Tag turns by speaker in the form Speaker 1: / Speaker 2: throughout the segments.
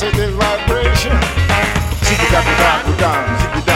Speaker 1: The street life because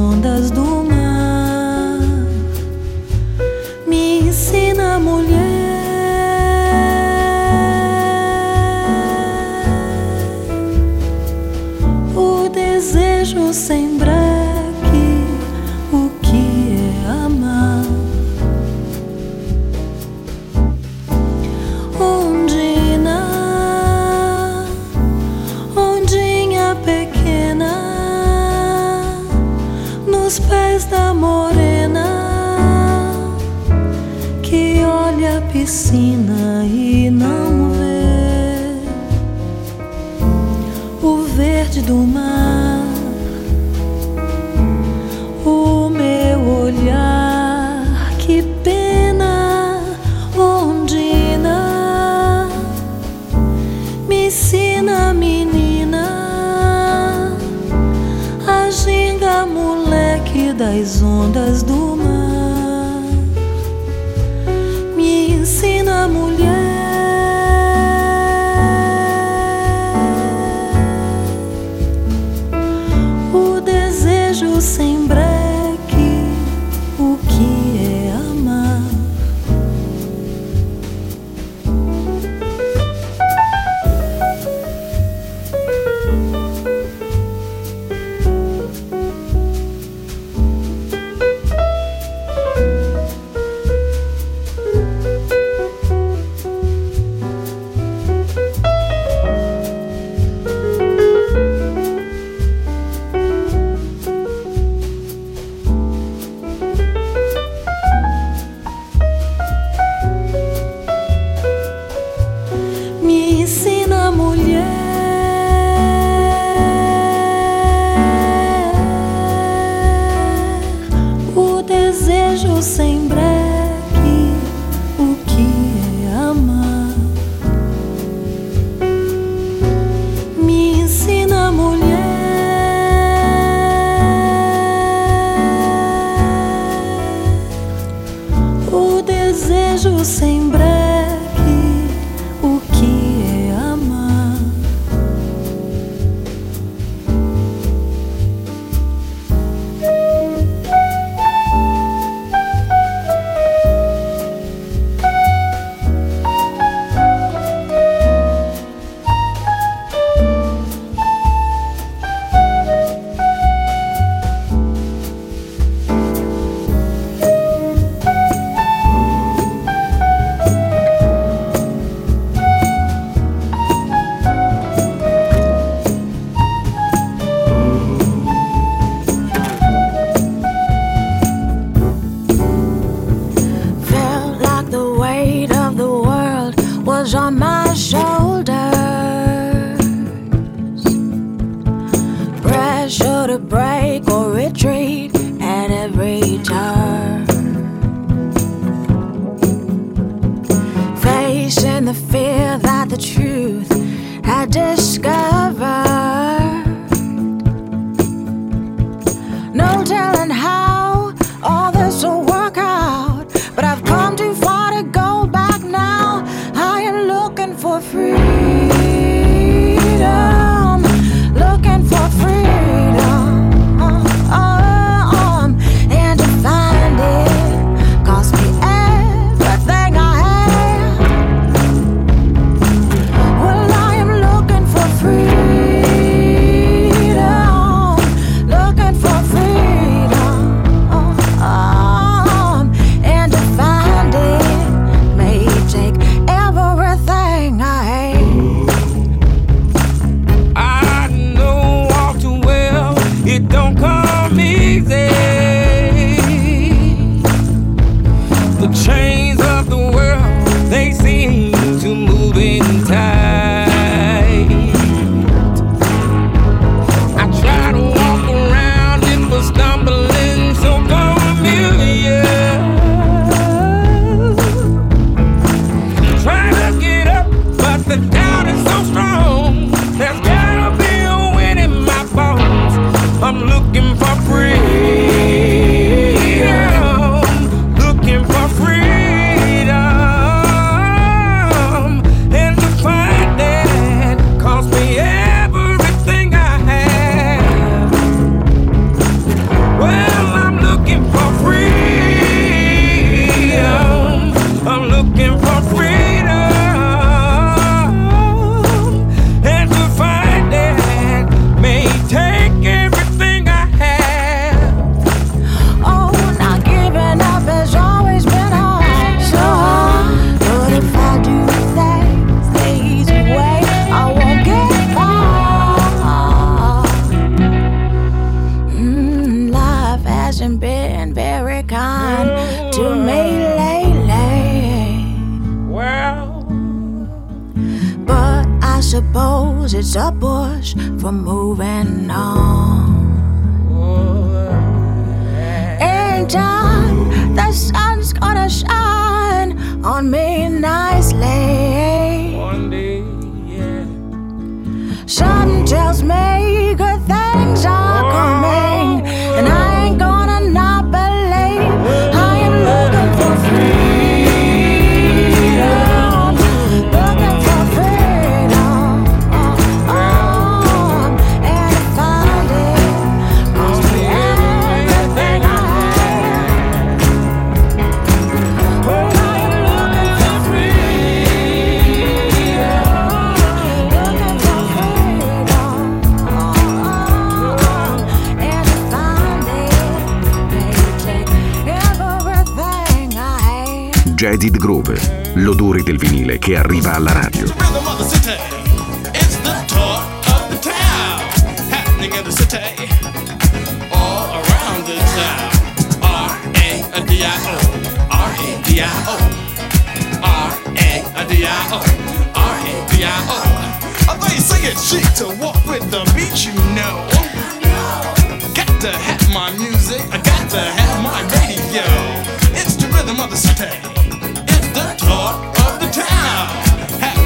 Speaker 2: ondas do mar. Me ensina, mulher.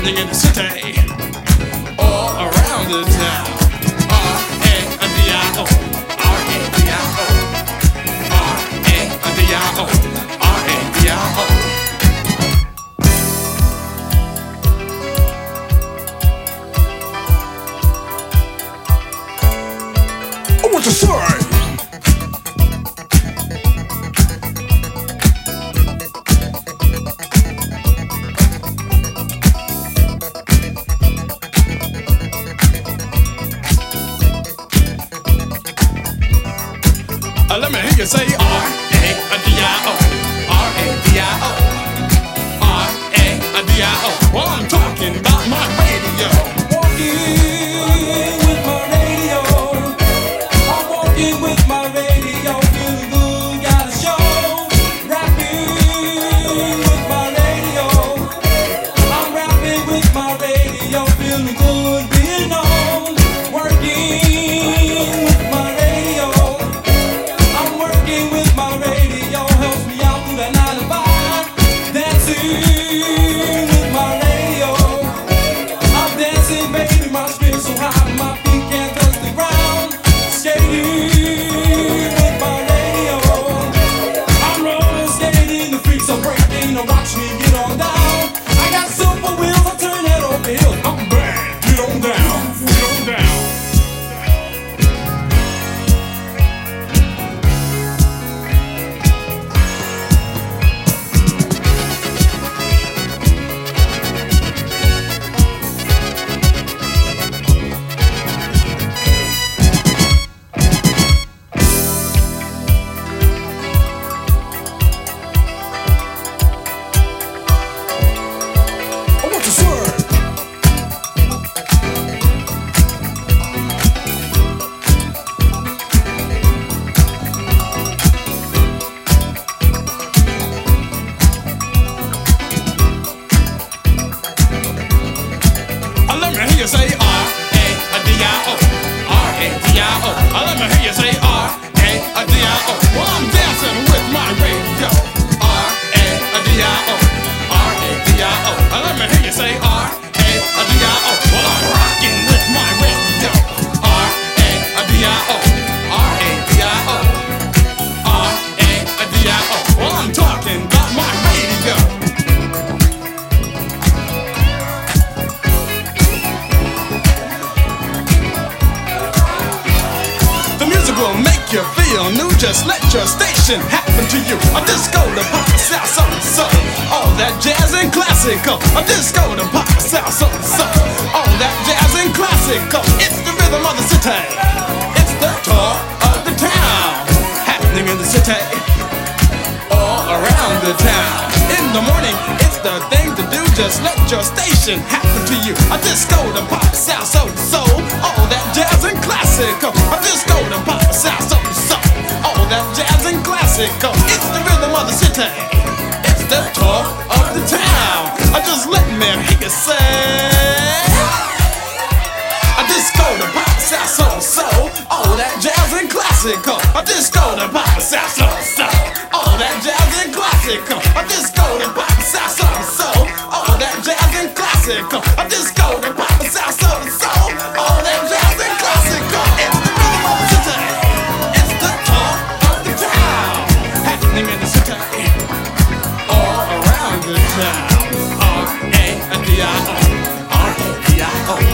Speaker 3: happening in the city, all around the town. R A D I O, R A D I O, R A D I O. R-A-D-I-O, R-A-D-I-O. I let me hear you say R-A-D-I-O. Oh. Well, I'm dancing with my radio. R-A-D-I-O, R-A-D-I-O. I let me hear you say R-A-D-I-O. Oh. Well, I'm rocking. just let your station happen to you. A disco to pop, south, soul, soul. All that jazz and classical. A disco to pop, south, soul, soul. All that jazz and classical. It's the rhythm of the city. It's the talk of the town. Happening in the city. All around the town. In the morning, it's the thing to do. Just let your station happen to you. A disco to pop, south, soul, soul. All that jazz and classical. A disco to pop, south, soul, soul that jazz and classical. It's the rhythm of the city. It's the talk of the town. I just let me hear you say. I disco to pop, sound soul, soul. All that jazz and classical. I disco to pop, sound soul, soul. All that jazz and classical. I disco to pop, sound soul, soul. All that jazz and classical. I disco to pop, sound soul, soul. now. R-A-D-I-O, R-A-D-I-O.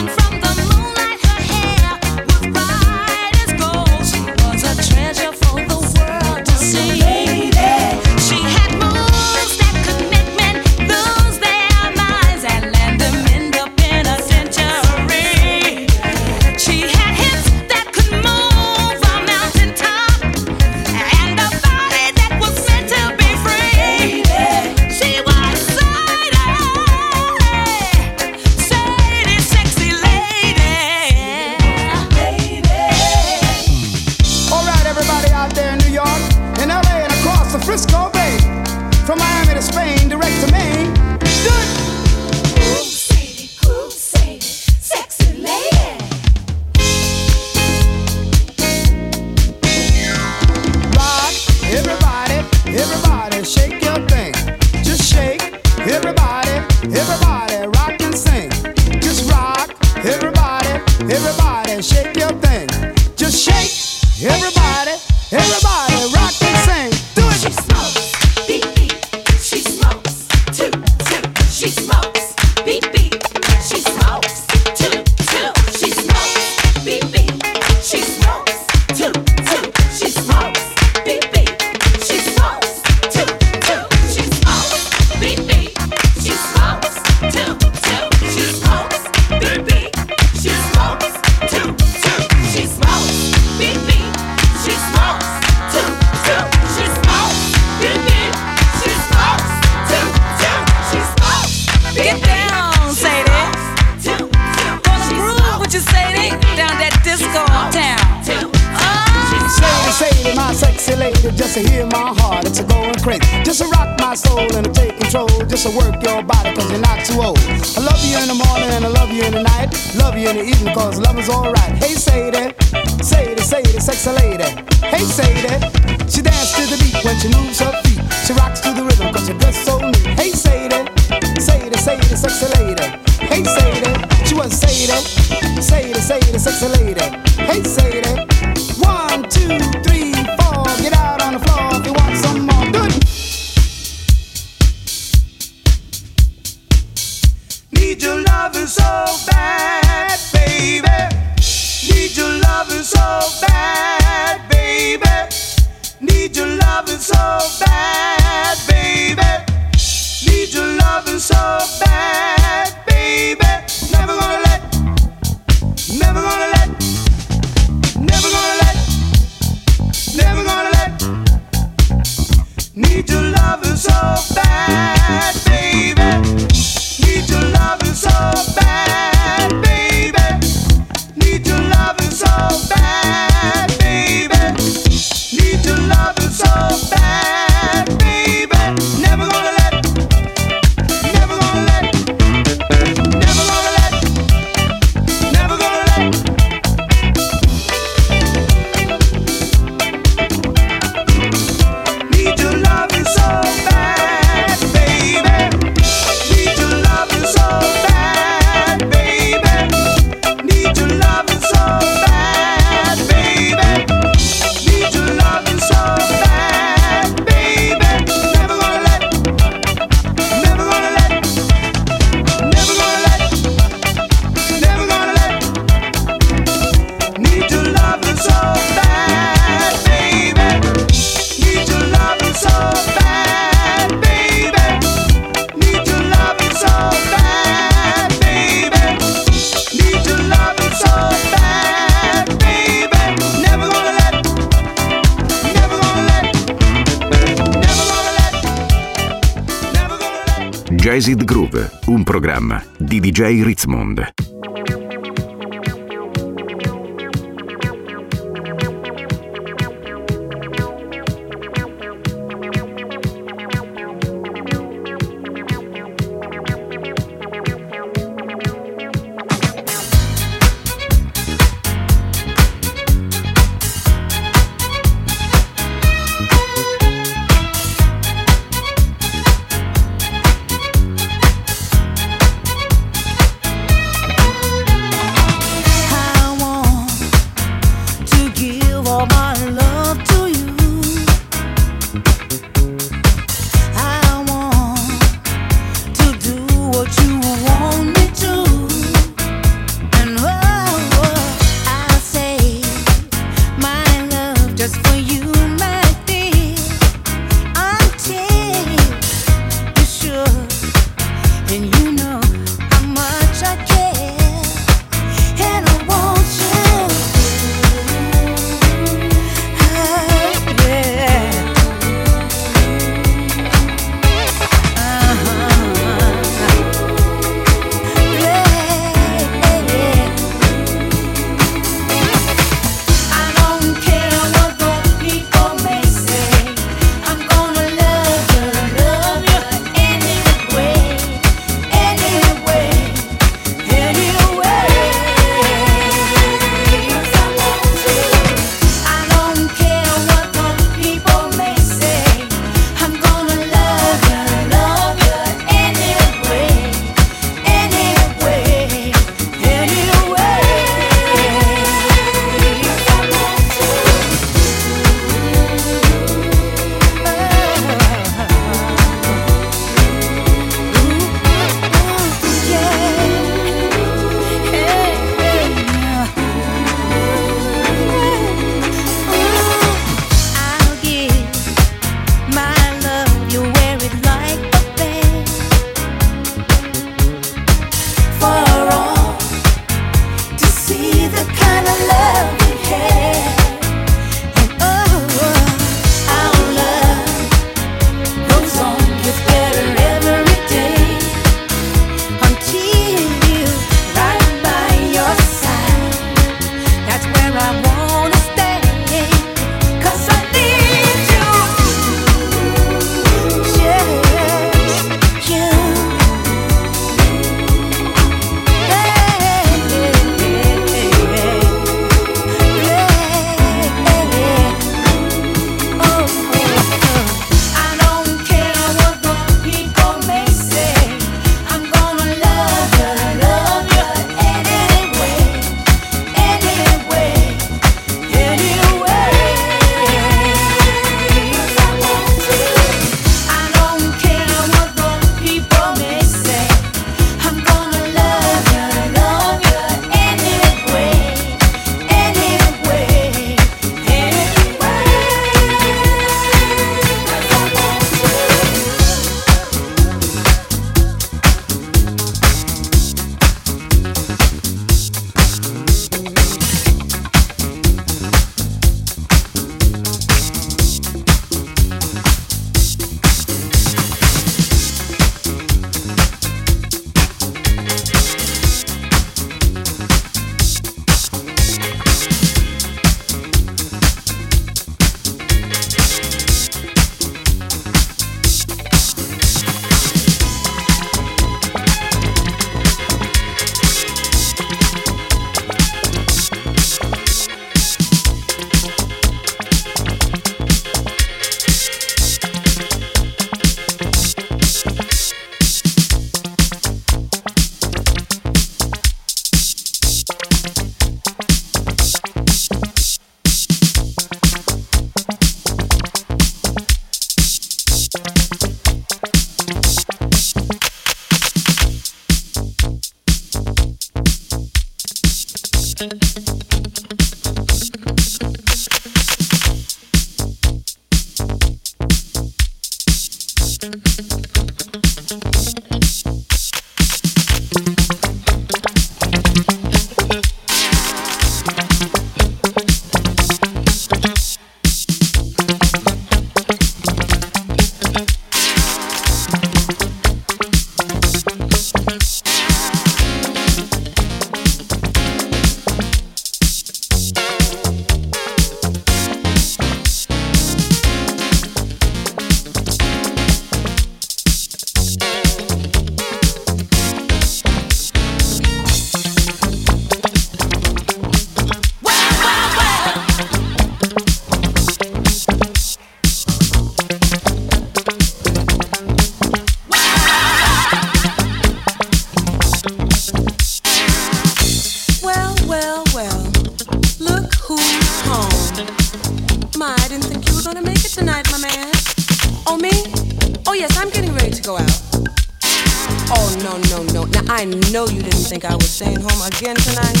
Speaker 4: I know you didn't think I was staying home again tonight.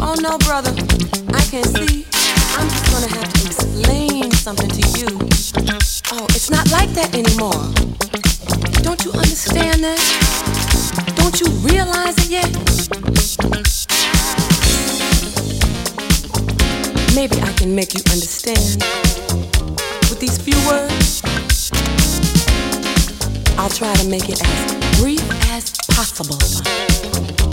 Speaker 4: Oh no, brother, I can't see. I'm just gonna have to explain something to you. Oh, it's not like that anymore. Don't you understand that? Don't you realize it yet? Maybe I can make you understand with these few words. I'll try to make it as brief as possible.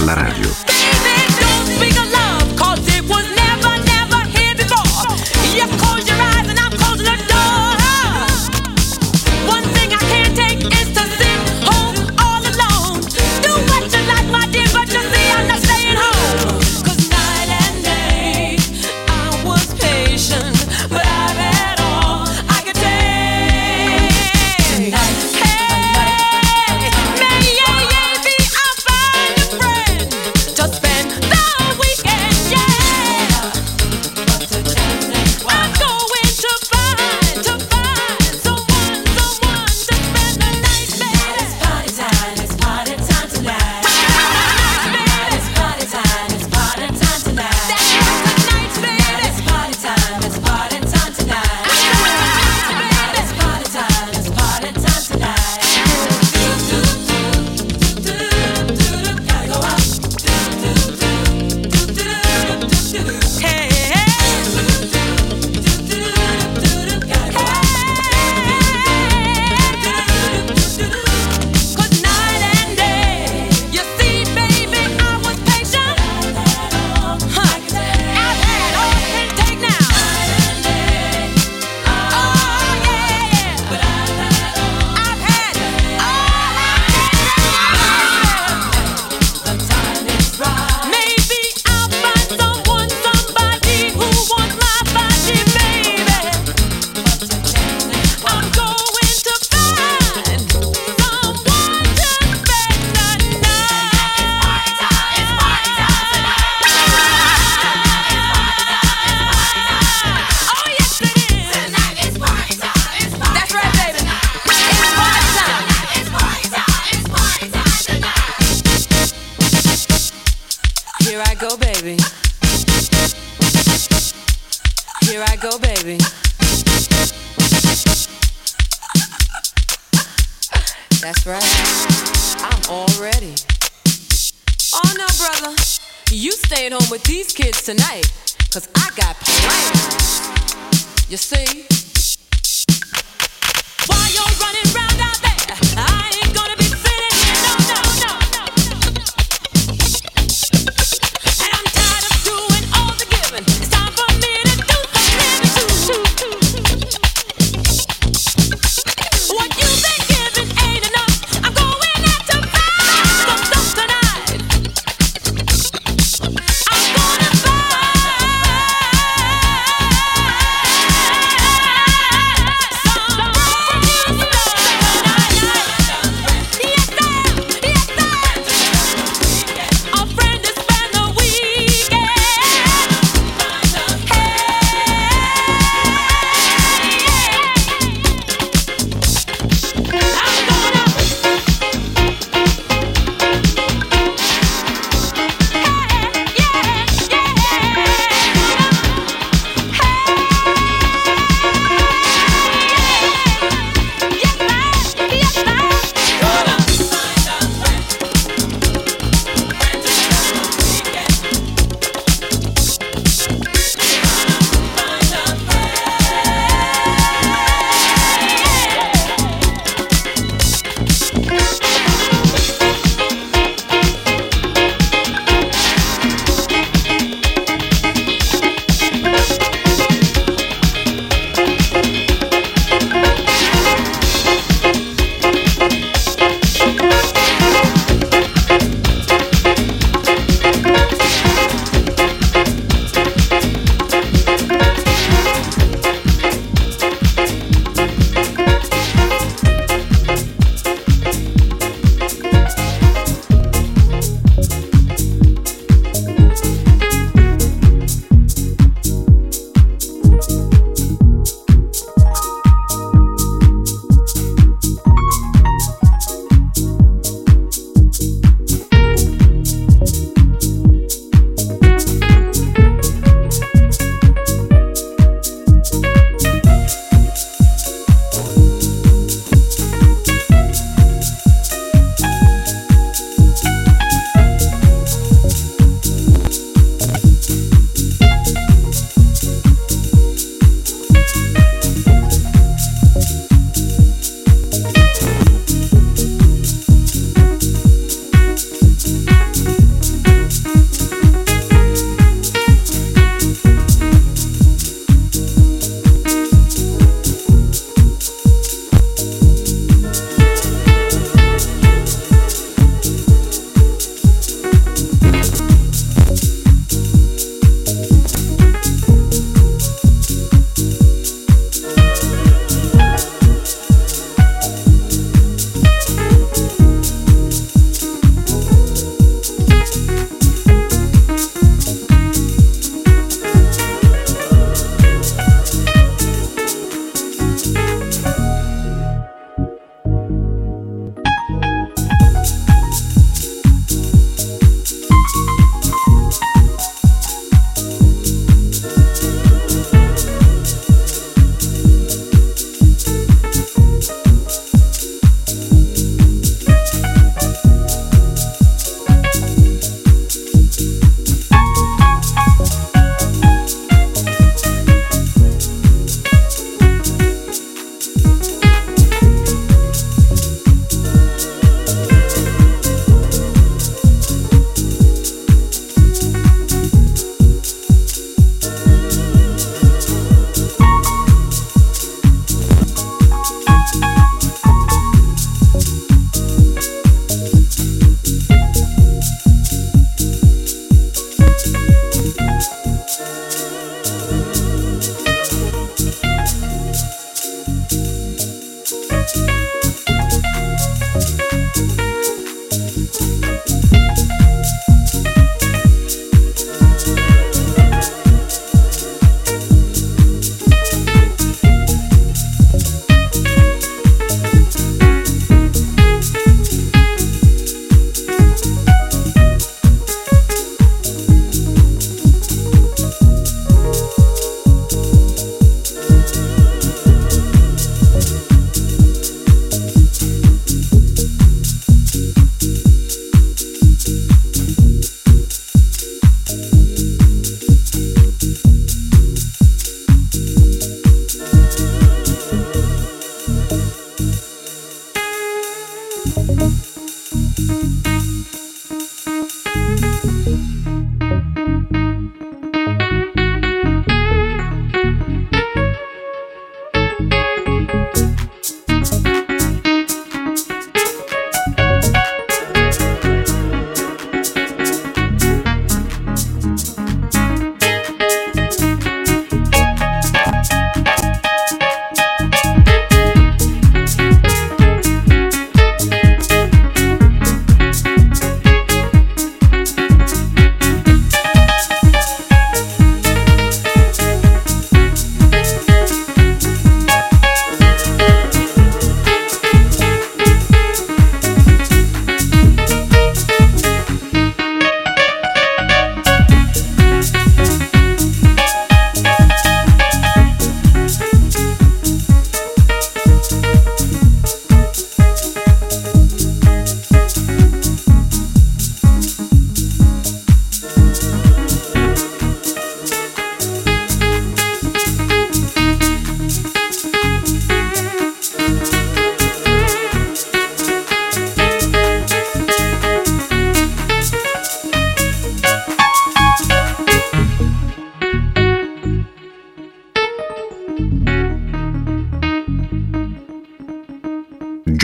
Speaker 5: alla radio.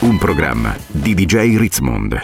Speaker 5: Un programma di DJ Ritzmond.